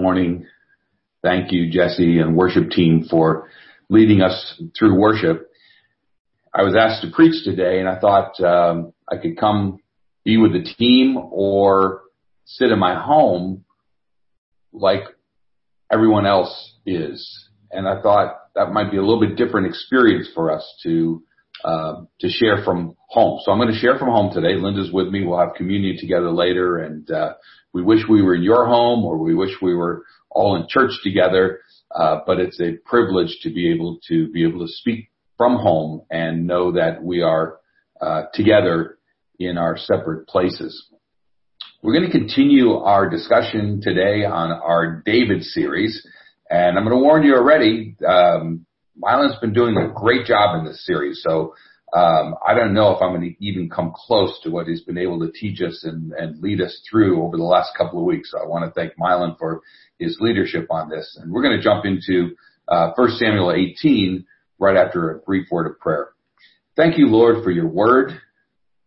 morning. Thank you, Jesse and worship team for leading us through worship. I was asked to preach today and I thought um, I could come be with the team or sit in my home like everyone else is. And I thought that might be a little bit different experience for us to uh, to share from home. So I'm going to share from home today. Linda's with me. We'll have communion together later, and uh, we wish we were in your home, or we wish we were all in church together. Uh, but it's a privilege to be able to be able to speak from home and know that we are uh, together in our separate places. We're going to continue our discussion today on our David series, and I'm going to warn you already. Um, Mylan's been doing a great job in this series, so um, I don't know if I'm going to even come close to what he's been able to teach us and, and lead us through over the last couple of weeks. So I want to thank Mylan for his leadership on this, and we're going to jump into uh, 1 Samuel 18 right after a brief word of prayer. Thank you, Lord, for your word,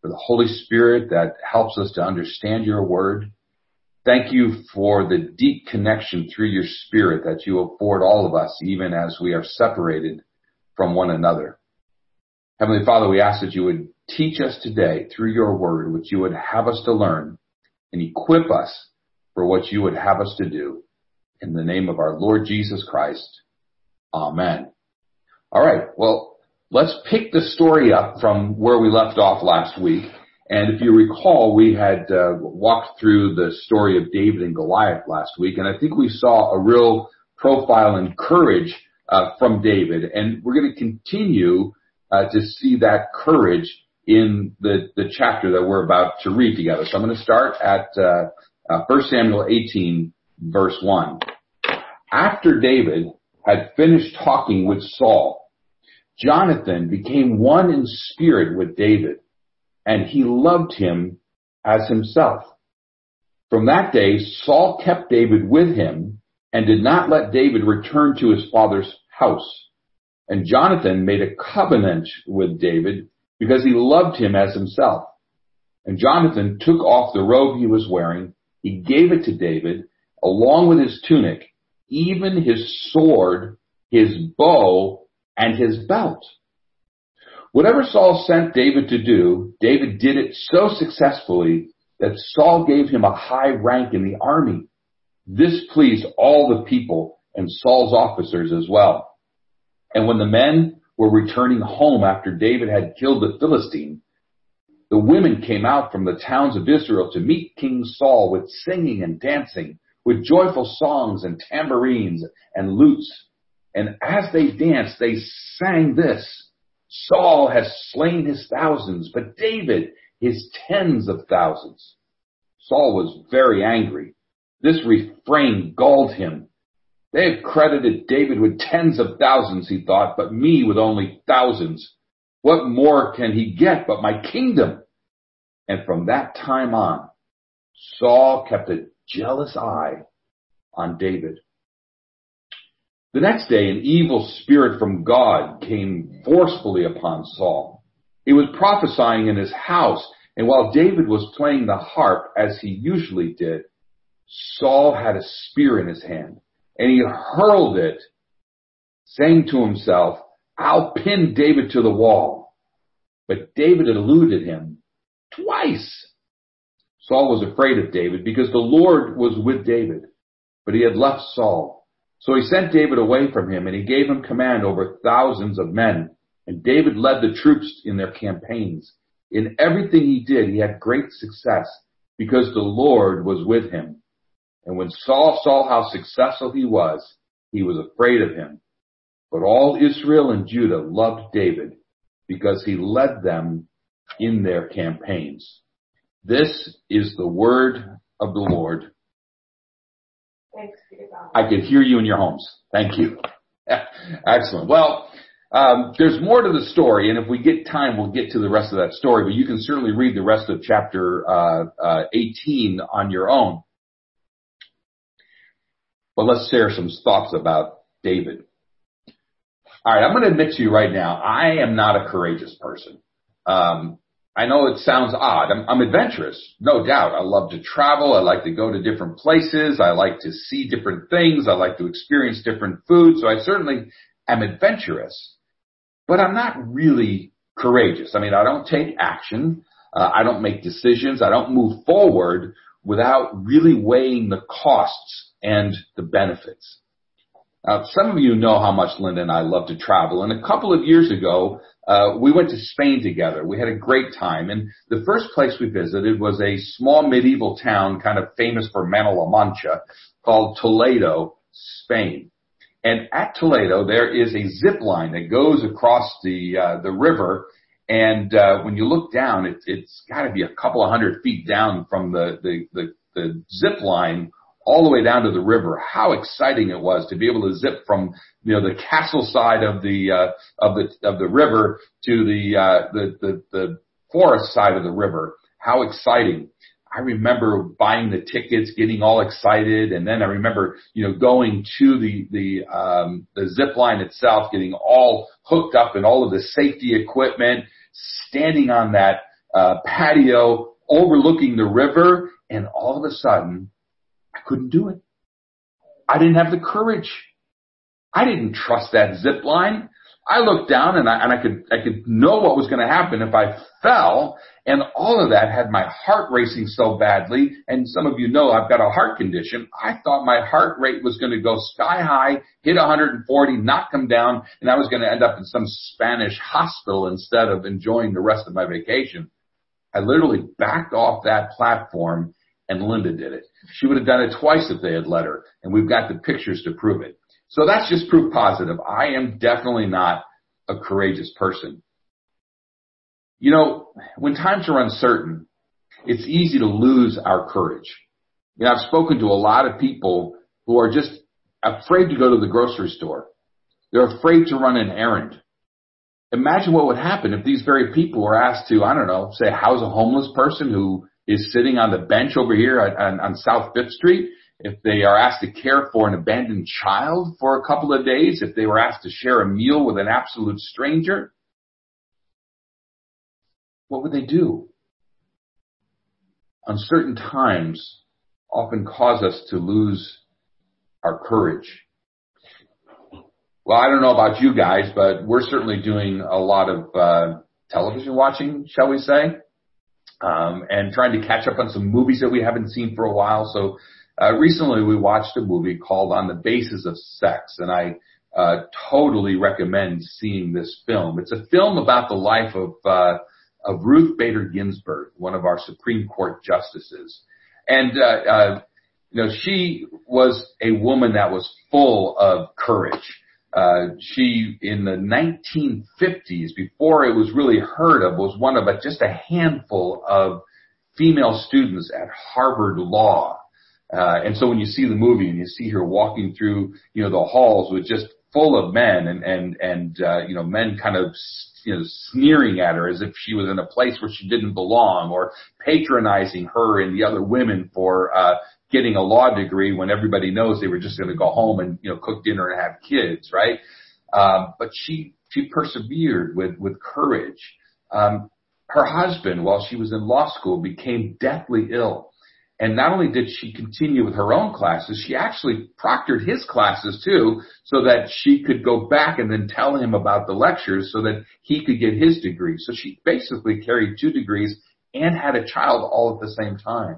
for the Holy Spirit that helps us to understand your word. Thank you for the deep connection through your spirit that you afford all of us, even as we are separated from one another. Heavenly Father, we ask that you would teach us today through your word, which you would have us to learn and equip us for what you would have us to do. In the name of our Lord Jesus Christ. Amen. All right. Well, let's pick the story up from where we left off last week. And if you recall, we had uh, walked through the story of David and Goliath last week, and I think we saw a real profile and courage uh, from David. And we're going to continue uh, to see that courage in the, the chapter that we're about to read together. So I'm going to start at uh, uh, 1 Samuel 18, verse 1. After David had finished talking with Saul, Jonathan became one in spirit with David and he loved him as himself. From that day, Saul kept David with him and did not let David return to his father's house. And Jonathan made a covenant with David because he loved him as himself. And Jonathan took off the robe he was wearing. He gave it to David along with his tunic, even his sword, his bow, and his belt. Whatever Saul sent David to do, David did it so successfully that Saul gave him a high rank in the army. This pleased all the people and Saul's officers as well. And when the men were returning home after David had killed the Philistine, the women came out from the towns of Israel to meet King Saul with singing and dancing, with joyful songs and tambourines and lutes. And as they danced, they sang this, Saul has slain his thousands, but David his tens of thousands. Saul was very angry. This refrain galled him. They have credited David with tens of thousands, he thought, but me with only thousands. What more can he get but my kingdom? And from that time on, Saul kept a jealous eye on David. The next day, an evil spirit from God came forcefully upon Saul. He was prophesying in his house, and while David was playing the harp as he usually did, Saul had a spear in his hand, and he hurled it, saying to himself, I'll pin David to the wall. But David eluded him twice. Saul was afraid of David because the Lord was with David, but he had left Saul. So he sent David away from him and he gave him command over thousands of men. And David led the troops in their campaigns. In everything he did, he had great success because the Lord was with him. And when Saul saw how successful he was, he was afraid of him. But all Israel and Judah loved David because he led them in their campaigns. This is the word of the Lord. I can hear you in your homes. Thank you. Excellent. Well, um, there's more to the story, and if we get time, we'll get to the rest of that story. But you can certainly read the rest of chapter uh, uh, 18 on your own. But let's share some thoughts about David. All right, I'm going to admit to you right now, I am not a courageous person. Um, I know it sounds odd. I'm, I'm adventurous, no doubt. I love to travel. I like to go to different places. I like to see different things. I like to experience different foods. So I certainly am adventurous, but I'm not really courageous. I mean, I don't take action. Uh, I don't make decisions. I don't move forward without really weighing the costs and the benefits. Now, some of you know how much Linda and I love to travel, and a couple of years ago, uh, we went to Spain together. We had a great time, and the first place we visited was a small medieval town, kind of famous for Man of La Mancha, called Toledo, Spain. And at Toledo, there is a zip line that goes across the uh, the river, and uh, when you look down, it, it's got to be a couple of hundred feet down from the the the, the zip line all the way down to the river. How exciting it was to be able to zip from you know the castle side of the uh, of the of the river to the uh, the, the the forest side of the river. How exciting! I remember buying the tickets, getting all excited, and then I remember, you know, going to the the um, the zip line itself, getting all hooked up and all of the safety equipment, standing on that uh, patio overlooking the river, and all of a sudden, couldn't do it. I didn't have the courage. I didn't trust that zip line. I looked down and I, and I could, I could know what was going to happen if I fell. And all of that had my heart racing so badly. And some of you know I've got a heart condition. I thought my heart rate was going to go sky high, hit 140, not come down, and I was going to end up in some Spanish hospital instead of enjoying the rest of my vacation. I literally backed off that platform and Linda did it. She would have done it twice if they had let her. And we've got the pictures to prove it. So that's just proof positive. I am definitely not a courageous person. You know, when times are uncertain, it's easy to lose our courage. You know, I've spoken to a lot of people who are just afraid to go to the grocery store. They're afraid to run an errand. Imagine what would happen if these very people were asked to, I don't know, say house a homeless person who is sitting on the bench over here on, on South Fifth Street if they are asked to care for an abandoned child for a couple of days, if they were asked to share a meal with an absolute stranger, what would they do? Uncertain times often cause us to lose our courage. Well, I don't know about you guys, but we're certainly doing a lot of uh, television watching, shall we say, um, and trying to catch up on some movies that we haven't seen for a while. So uh, recently we watched a movie called On the Basis of Sex, and I uh, totally recommend seeing this film. It's a film about the life of uh, of Ruth Bader Ginsburg, one of our Supreme Court justices, and uh, uh, you know she was a woman that was full of courage. Uh, she, in the 1950s, before it was really heard of, was one of a, just a handful of female students at Harvard Law. Uh, and so when you see the movie and you see her walking through, you know, the halls with just full of men and, and, and, uh, you know, men kind of, you know, sneering at her as if she was in a place where she didn't belong or patronizing her and the other women for, uh, getting a law degree when everybody knows they were just going to go home and, you know, cook dinner and have kids, right? Um, but she, she persevered with, with courage. Um, her husband, while she was in law school, became deathly ill and not only did she continue with her own classes, she actually proctored his classes too, so that she could go back and then tell him about the lectures so that he could get his degree. So she basically carried two degrees and had a child all at the same time.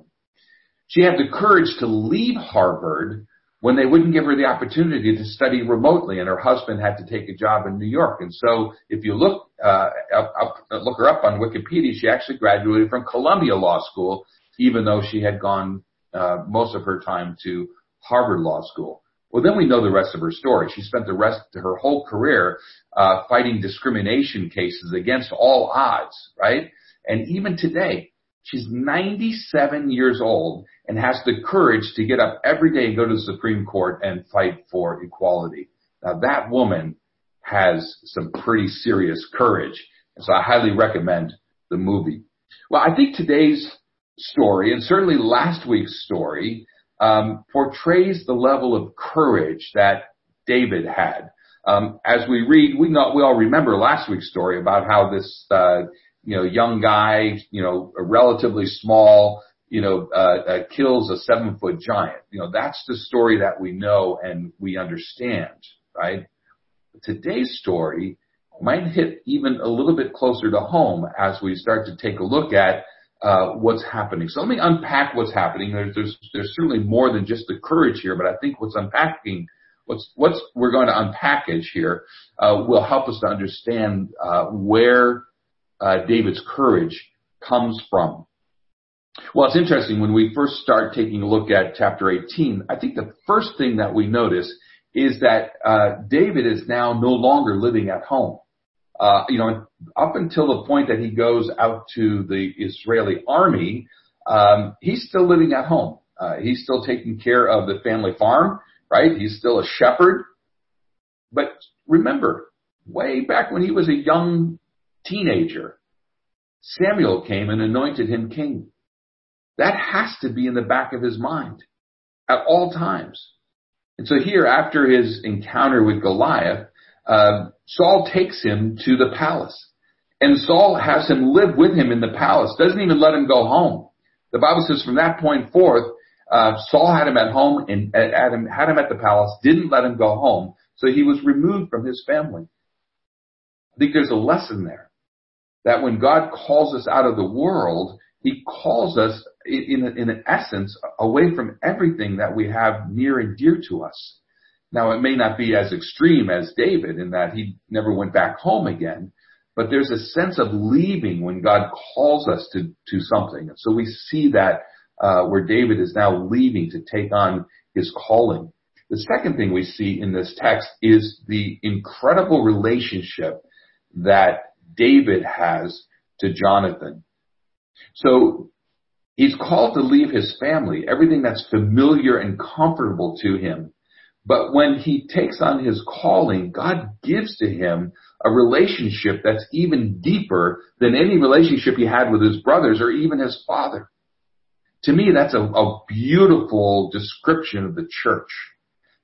She had the courage to leave Harvard when they wouldn't give her the opportunity to study remotely and her husband had to take a job in New York. And so if you look, uh, up, look her up on Wikipedia, she actually graduated from Columbia Law School even though she had gone uh, most of her time to Harvard Law School. Well, then we know the rest of her story. She spent the rest of her whole career uh, fighting discrimination cases against all odds, right? And even today, she's 97 years old and has the courage to get up every day and go to the Supreme Court and fight for equality. Now that woman has some pretty serious courage. So I highly recommend the movie. Well, I think today's story, and certainly last week's story, um, portrays the level of courage that David had. Um, as we read, we know we all remember last week's story about how this uh, you know, young guy, you know, a relatively small, you know, uh, uh, kills a seven foot giant. You know, that's the story that we know and we understand, right? Today's story might hit even a little bit closer to home as we start to take a look at uh, what's happening. So let me unpack what's happening. There's, there's, there's certainly more than just the courage here, but I think what's unpacking, what's, what's we're going to unpackage here, uh, will help us to understand, uh, where, uh, David's courage comes from. Well, it's interesting when we first start taking a look at chapter 18, I think the first thing that we notice is that, uh, David is now no longer living at home uh, you know, up until the point that he goes out to the Israeli army, um, he's still living at home. Uh, he's still taking care of the family farm, right? He's still a shepherd. But remember, way back when he was a young teenager, Samuel came and anointed him king. That has to be in the back of his mind at all times. And so here, after his encounter with Goliath, uh, Saul takes him to the palace. And Saul has him live with him in the palace, doesn't even let him go home. The Bible says from that point forth, uh, Saul had him at home and at him, had him at the palace, didn't let him go home, so he was removed from his family. I think there's a lesson there. That when God calls us out of the world, He calls us in, in, in essence away from everything that we have near and dear to us. Now it may not be as extreme as David in that he never went back home again, but there's a sense of leaving when God calls us to, to something. And so we see that, uh, where David is now leaving to take on his calling. The second thing we see in this text is the incredible relationship that David has to Jonathan. So he's called to leave his family, everything that's familiar and comfortable to him, but when he takes on his calling, God gives to him a relationship that's even deeper than any relationship he had with his brothers or even his father. To me, that's a, a beautiful description of the church.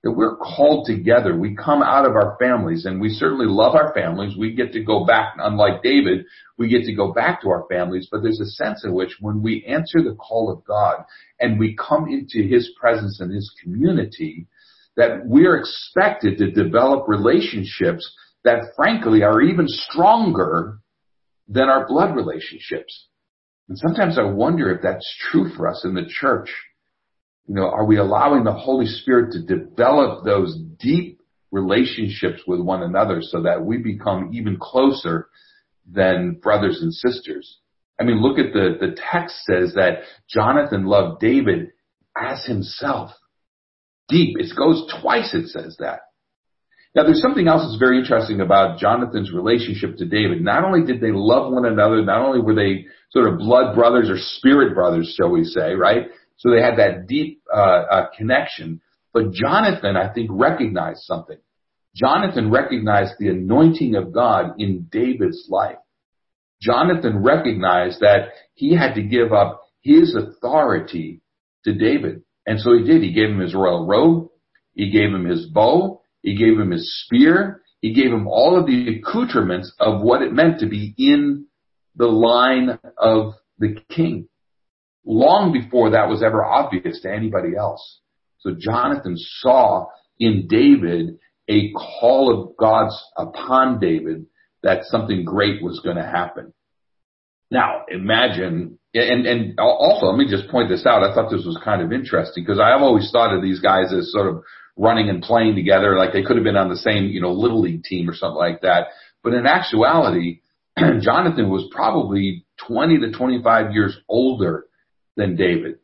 That we're called together. We come out of our families and we certainly love our families. We get to go back, unlike David, we get to go back to our families, but there's a sense in which when we answer the call of God and we come into His presence and His community, that we're expected to develop relationships that frankly are even stronger than our blood relationships. And sometimes I wonder if that's true for us in the church. You know, are we allowing the Holy Spirit to develop those deep relationships with one another so that we become even closer than brothers and sisters? I mean, look at the, the text says that Jonathan loved David as himself deep. It goes twice it says that. Now there's something else that's very interesting about Jonathan's relationship to David. Not only did they love one another, not only were they sort of blood brothers or spirit brothers, shall we say, right? So they had that deep uh, uh, connection. But Jonathan, I think, recognized something. Jonathan recognized the anointing of God in David's life. Jonathan recognized that he had to give up his authority to David. And so he did. He gave him his royal robe. He gave him his bow. He gave him his spear. He gave him all of the accoutrements of what it meant to be in the line of the king. Long before that was ever obvious to anybody else. So Jonathan saw in David a call of God's upon David that something great was going to happen. Now imagine and and also let me just point this out. I thought this was kind of interesting because I've always thought of these guys as sort of running and playing together, like they could have been on the same you know little league team or something like that. But in actuality, Jonathan was probably 20 to 25 years older than David.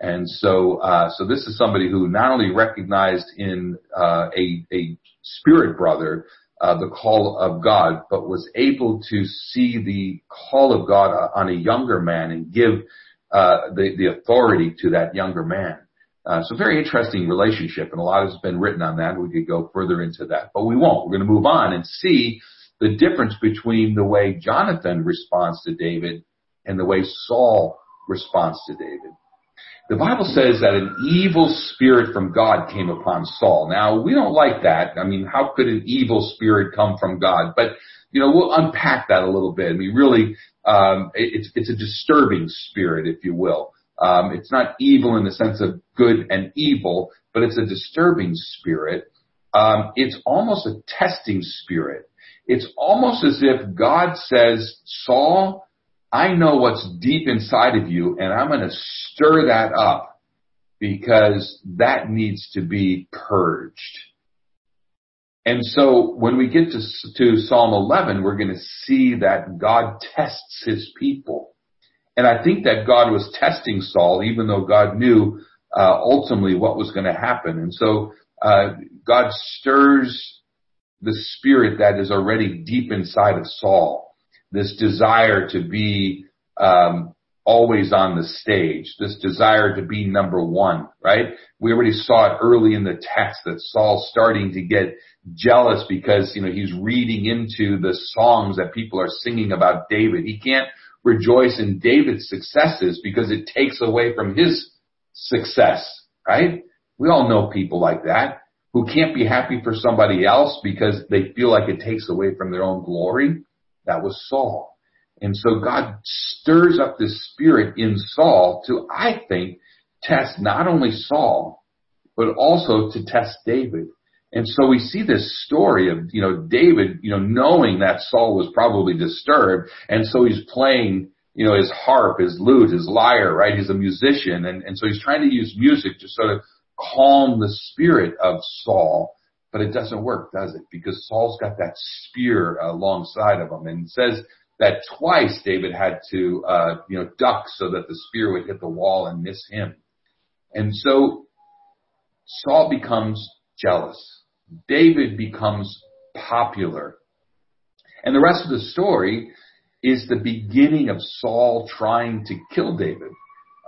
And so, uh, so this is somebody who not only recognized in uh, a, a spirit brother uh, the call of God, but was able to see the call of God on a younger man and give uh, the the authority to that younger man. Uh, so very interesting relationship, and a lot has been written on that. We could go further into that, but we won't. We're going to move on and see the difference between the way Jonathan responds to David and the way Saul responds to David. The Bible says that an evil spirit from God came upon Saul. Now, we don't like that. I mean, how could an evil spirit come from God? But you know, we'll unpack that a little bit. I mean, really, um, it's, it's a disturbing spirit, if you will. Um, it's not evil in the sense of good and evil, but it's a disturbing spirit. Um, it's almost a testing spirit. It's almost as if God says, Saul, I know what's deep inside of you and I'm going to stir that up because that needs to be purged. And so when we get to, to Psalm 11, we're going to see that God tests his people. And I think that God was testing Saul, even though God knew uh, ultimately what was going to happen. And so uh, God stirs the spirit that is already deep inside of Saul, this desire to be um, always on the stage, this desire to be number one, right? We already saw it early in the text that Saul's starting to get jealous because, you know, he's reading into the songs that people are singing about David. He can't rejoice in David's successes because it takes away from his success, right? We all know people like that who can't be happy for somebody else because they feel like it takes away from their own glory. That was Saul. And so God stirs up this spirit in Saul to, I think, test not only Saul, but also to test David. And so we see this story of, you know, David, you know, knowing that Saul was probably disturbed. And so he's playing, you know, his harp, his lute, his lyre, right? He's a musician. And, and so he's trying to use music to sort of calm the spirit of Saul. But it doesn't work, does it? Because Saul's got that spear alongside of him and says that twice David had to, uh, you know, duck so that the spear would hit the wall and miss him. And so Saul becomes jealous. David becomes popular. And the rest of the story is the beginning of Saul trying to kill David.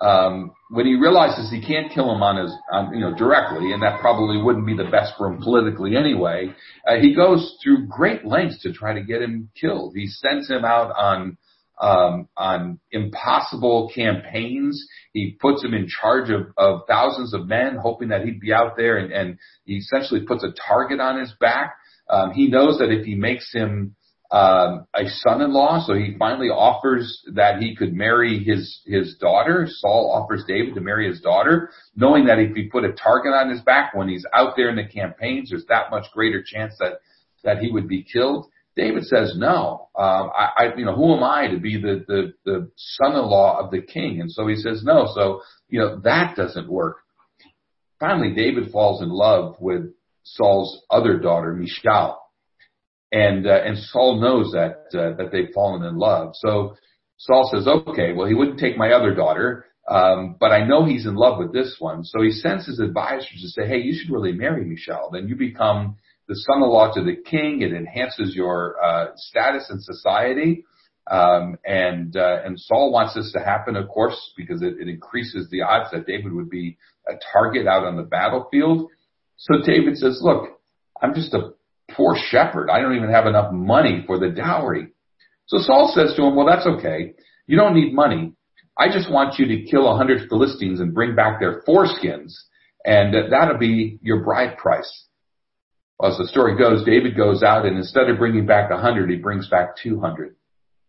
Um, when he realizes he can't kill him on his, on, you know, directly, and that probably wouldn't be the best for him politically anyway, uh, he goes through great lengths to try to get him killed. He sends him out on um, on impossible campaigns. He puts him in charge of, of thousands of men, hoping that he'd be out there, and, and he essentially puts a target on his back. Um, he knows that if he makes him um, a son-in-law, so he finally offers that he could marry his his daughter. Saul offers David to marry his daughter, knowing that if he put a target on his back when he's out there in the campaigns, there's that much greater chance that that he would be killed. David says, no, um, I, I, you know, who am I to be the, the, the son-in-law of the king? And so he says, no. So, you know, that doesn't work. Finally, David falls in love with Saul's other daughter, Michal. And, uh, and Saul knows that, uh, that they've fallen in love. So Saul says, okay, well, he wouldn't take my other daughter. Um, but I know he's in love with this one. So he sends his advisors to say, hey, you should really marry Michal. Then you become the son-in-law to the king. It enhances your uh, status in society. Um, and uh, and Saul wants this to happen, of course, because it, it increases the odds that David would be a target out on the battlefield. So David says, "Look, I'm just a poor shepherd. I don't even have enough money for the dowry." So Saul says to him, "Well, that's okay. You don't need money. I just want you to kill a hundred Philistines and bring back their foreskins, and that'll be your bride price." Well, as the story goes, David goes out and instead of bringing back a hundred, he brings back 200.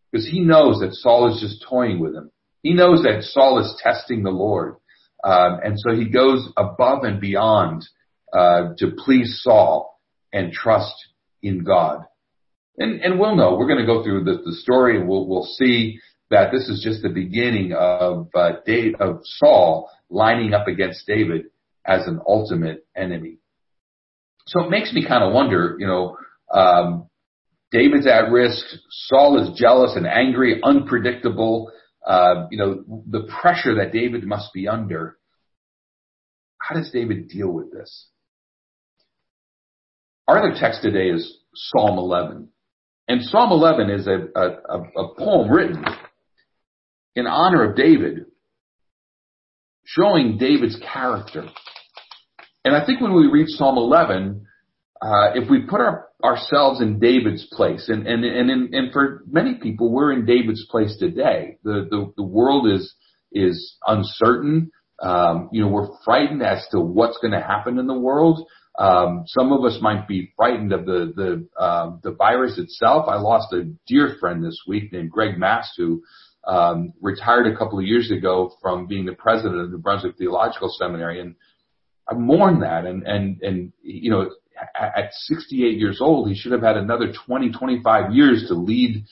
Because he knows that Saul is just toying with him. He knows that Saul is testing the Lord. Um, and so he goes above and beyond uh, to please Saul and trust in God. And, and we'll know. We're going to go through the, the story and we'll, we'll see that this is just the beginning of, uh, Dave, of Saul lining up against David as an ultimate enemy. So it makes me kind of wonder, you know, um, David's at risk. Saul is jealous and angry, unpredictable. Uh, you know, the pressure that David must be under. How does David deal with this? Our other text today is Psalm 11. And Psalm 11 is a, a, a poem written in honor of David, showing David's character. And I think when we read Psalm 11, uh, if we put our, ourselves in David's place, and and and and for many people, we're in David's place today. The the, the world is is uncertain. Um, you know, we're frightened as to what's going to happen in the world. Um, some of us might be frightened of the the um, the virus itself. I lost a dear friend this week named Gregg Mast, who um, retired a couple of years ago from being the president of the Brunswick Theological Seminary, and I mourn that. And and and you know, at 68 years old, he should have had another 20, 25 years to lead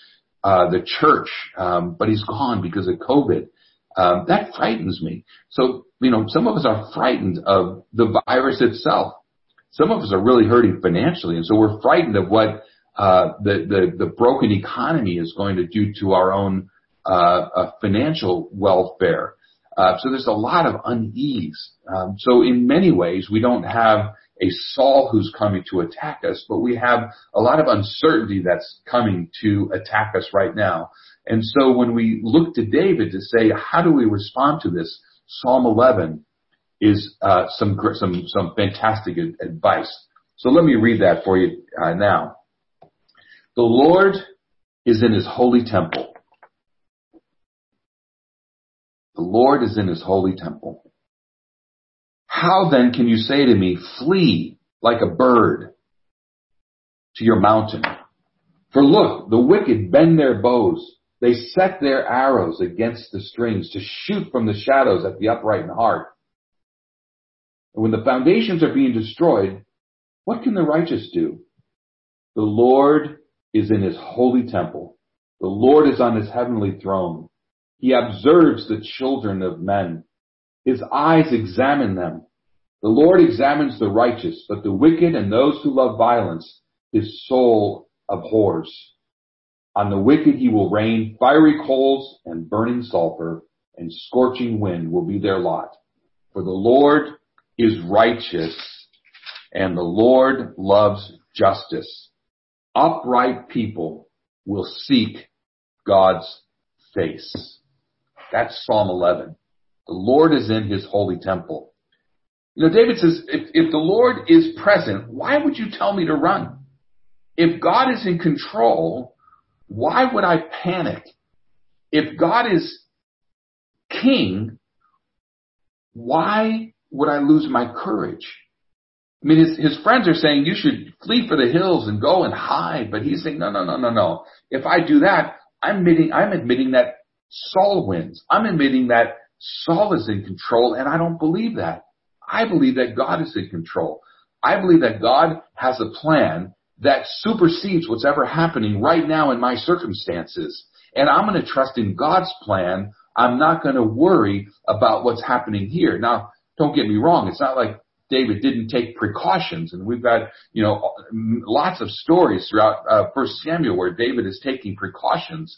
uh, the church, um, but he's gone because of COVID. Um, that frightens me. So you know, some of us are frightened of the virus itself. Some of us are really hurting financially, and so we're frightened of what uh, the, the the broken economy is going to do to our own uh, uh, financial welfare. Uh, so there's a lot of unease. Um, so in many ways, we don't have a Saul who's coming to attack us, but we have a lot of uncertainty that's coming to attack us right now. And so when we look to David to say, how do we respond to this? Psalm 11 is uh, some some some fantastic advice. So let me read that for you uh, now. The Lord is in His holy temple. The Lord is in His holy temple. How then can you say to me, flee like a bird to your mountain? For look, the wicked bend their bows. They set their arrows against the strings to shoot from the shadows at the upright in heart. And when the foundations are being destroyed, what can the righteous do? The Lord is in his holy temple. The Lord is on his heavenly throne. He observes the children of men. His eyes examine them. The Lord examines the righteous, but the wicked and those who love violence, his soul abhors. On the wicked he will rain fiery coals and burning sulfur, and scorching wind will be their lot. For the Lord is righteous and the Lord loves justice. Upright people will seek God's face. That's Psalm 11. The Lord is in his holy temple. You know, David says, if, if the Lord is present, why would you tell me to run? If God is in control, why would I panic? If God is king, why would I lose my courage? I mean, his, his friends are saying you should flee for the hills and go and hide, but he's saying, no, no, no, no, no. If I do that, I'm admitting, I'm admitting that Saul wins. I'm admitting that Saul is in control, and I don't believe that. I believe that God is in control. I believe that God has a plan that supersedes what's ever happening right now in my circumstances. And I'm going to trust in God's plan. I'm not going to worry about what's happening here. Now, don't get me wrong. It's not like David didn't take precautions, and we've got you know lots of stories throughout uh, First Samuel where David is taking precautions.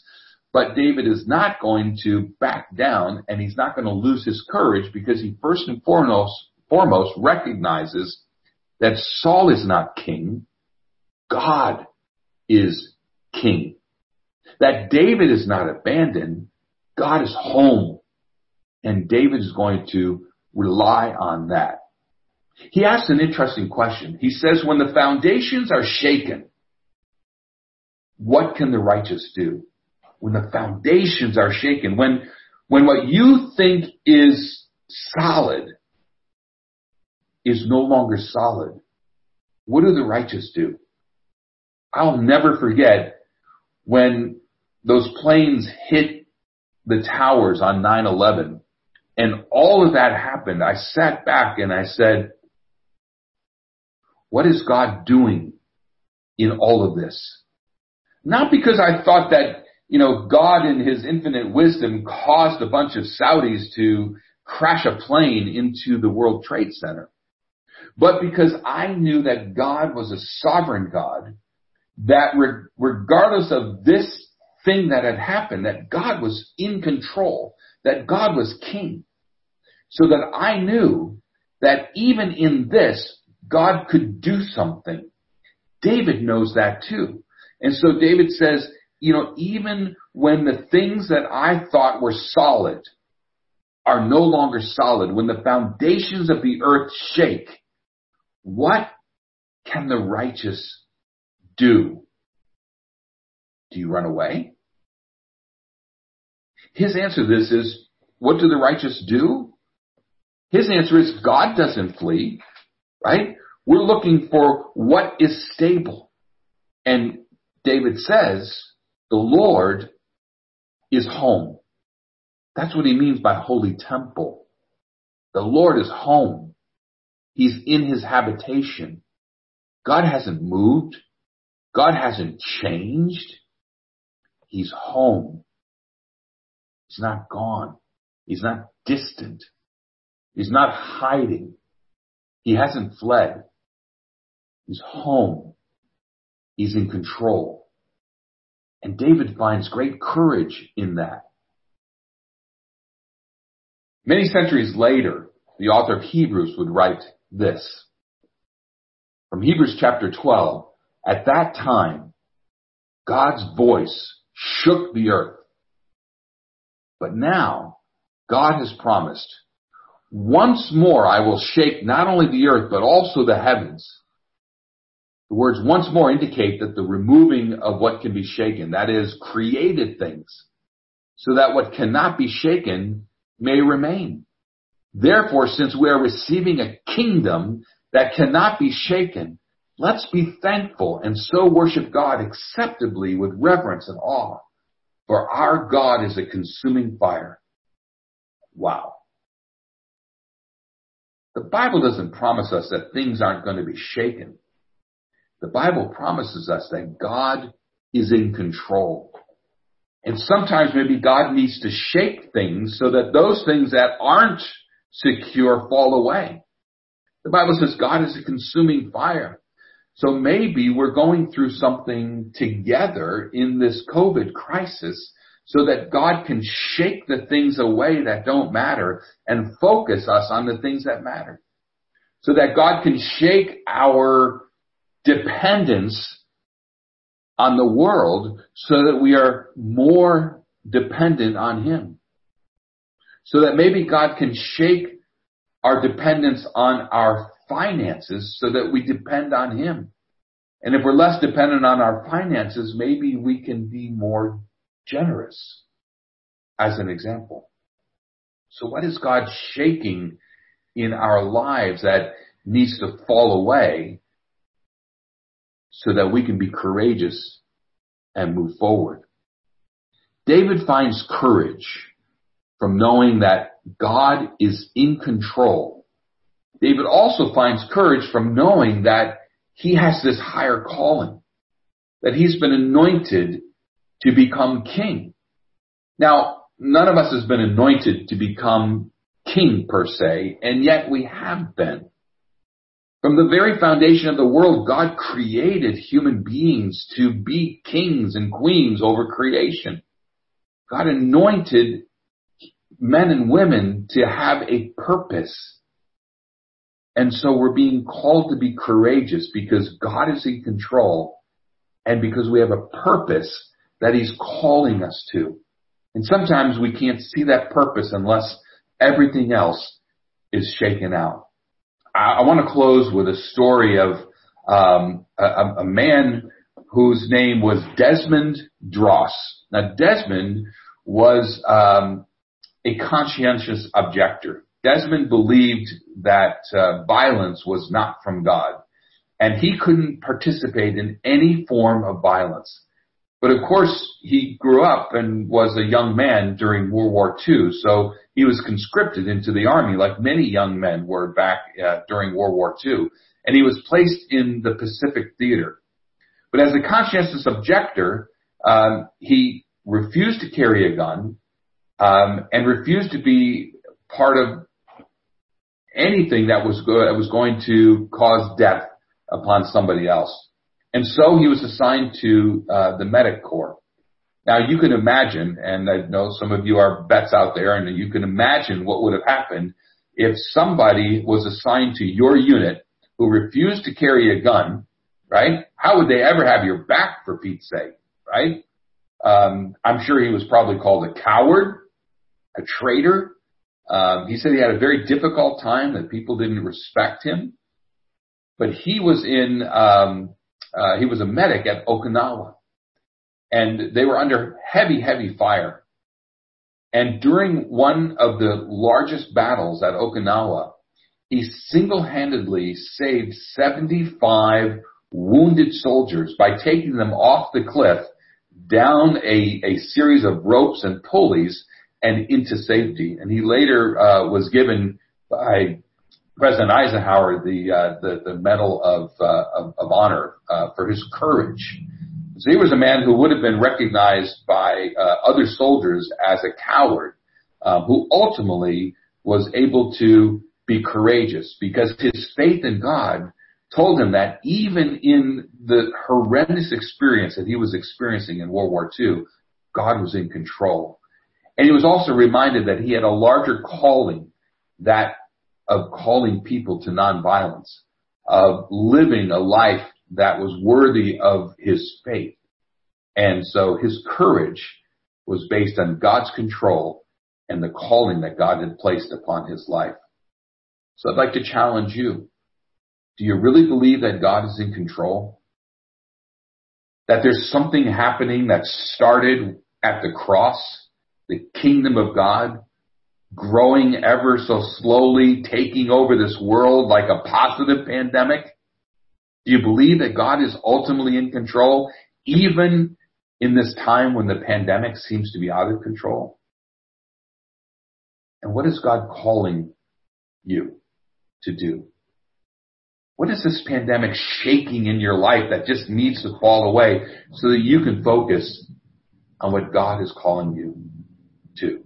But David is not going to back down, and he's not going to lose his courage because he first and foremost, foremost recognizes that Saul is not king, God is king. That David is not abandoned, God is home, and David is going to rely on that. He asks an interesting question. He says, when the foundations are shaken, what can the righteous do? When the foundations are shaken, when, when what you think is solid is no longer solid, what do the righteous do? I'll never forget when those planes hit the towers on 9-11 and all of that happened. I sat back and I said, what is God doing in all of this? Not because I thought that, you know, God in his infinite wisdom caused a bunch of Saudis to crash a plane into the World Trade Center, but because I knew that God was a sovereign God, that re- regardless of this thing that had happened, that God was in control, that God was king. So that I knew that even in this, God could do something. David knows that too. And so David says, you know, even when the things that I thought were solid are no longer solid, when the foundations of the earth shake, what can the righteous do? Do you run away? His answer to this is, what do the righteous do? His answer is God doesn't flee, right? We're looking for what is stable. And David says, the Lord is home. That's what he means by holy temple. The Lord is home. He's in his habitation. God hasn't moved. God hasn't changed. He's home. He's not gone. He's not distant. He's not hiding. He hasn't fled. He's home. He's in control. And David finds great courage in that. Many centuries later, the author of Hebrews would write this. From Hebrews chapter 12, at that time, God's voice shook the earth. But now, God has promised, once more I will shake not only the earth, but also the heavens. The words once more indicate that the removing of what can be shaken, that is created things, so that what cannot be shaken may remain. Therefore, since we are receiving a kingdom that cannot be shaken, let's be thankful and so worship God acceptably with reverence and awe. For our God is a consuming fire. Wow. The Bible doesn't promise us that things aren't going to be shaken. The Bible promises us that God is in control. And sometimes maybe God needs to shake things so that those things that aren't secure fall away. The Bible says God is a consuming fire. So maybe we're going through something together in this COVID crisis so that God can shake the things away that don't matter and focus us on the things that matter. So that God can shake our dependence on the world so that we are more dependent on Him. So that maybe God can shake our dependence on our finances so that we depend on Him. And if we're less dependent on our finances, maybe we can be more generous as an example. So what is God shaking in our lives that needs to fall away so that we can be courageous and move forward. David finds courage from knowing that God is in control. David also finds courage from knowing that he has this higher calling, that he's been anointed to become king. Now, none of us has been anointed to become king per se, and yet we have been. From the very foundation of the world, God created human beings to be kings and queens over creation. God anointed men and women to have a purpose. And so we're being called to be courageous because God is in control and because we have a purpose that He's calling us to. And sometimes we can't see that purpose unless everything else is shaken out. I, I want to close with a story of um, a, a man whose name was Desmond Doss. Now, Desmond was um, a conscientious objector. Desmond believed that uh, violence was not from God, and he couldn't participate in any form of violence. But of course, he grew up and was a young man during World War II, so he was conscripted into the army like many young men were back uh, during World War II, and he was placed in the Pacific Theater. But as a conscientious objector, um, he refused to carry a gun um, and refused to be part of anything that was that was going to cause death upon somebody else. And so he was assigned to uh, the medic corps. Now you can imagine, and I know some of you are vets out there, and you can imagine what would have happened if somebody was assigned to your unit who refused to carry a gun, right? How would they ever have your back for Pete's sake, right? Um, I'm sure he was probably called a coward, a traitor. Um, he said he had a very difficult time that people didn't respect him, but he was in um, uh, he was a medic at Okinawa, and they were under heavy, heavy fire. And during one of the largest battles at Okinawa, he single-handedly saved 75 wounded soldiers by taking them off the cliff down a, a series of ropes and pulleys and into safety. And he later uh, was given by President Eisenhower the uh, the, the Medal of uh, of, of, Honor uh, for his courage. So he was a man who would have been recognized by uh, other soldiers as a coward, um, who ultimately was able to be courageous because his faith in God told him that even in the horrendous experience that he was experiencing in World War II, God was in control. And he was also reminded that he had a larger calling, that of calling people to nonviolence, of living a life that was worthy of his faith. And so his courage was based on God's control and the calling that God had placed upon his life. So I'd like to challenge you. Do you really believe that God is in control? That there's something happening that started at the cross, the kingdom of God, growing ever so slowly, taking over this world like a positive pandemic? Do you believe that God is ultimately in control, even in this time when the pandemic seems to be out of control? And what is God calling you to do? What is this pandemic shaking in your life that just needs to fall away so that you can focus on what God is calling you to?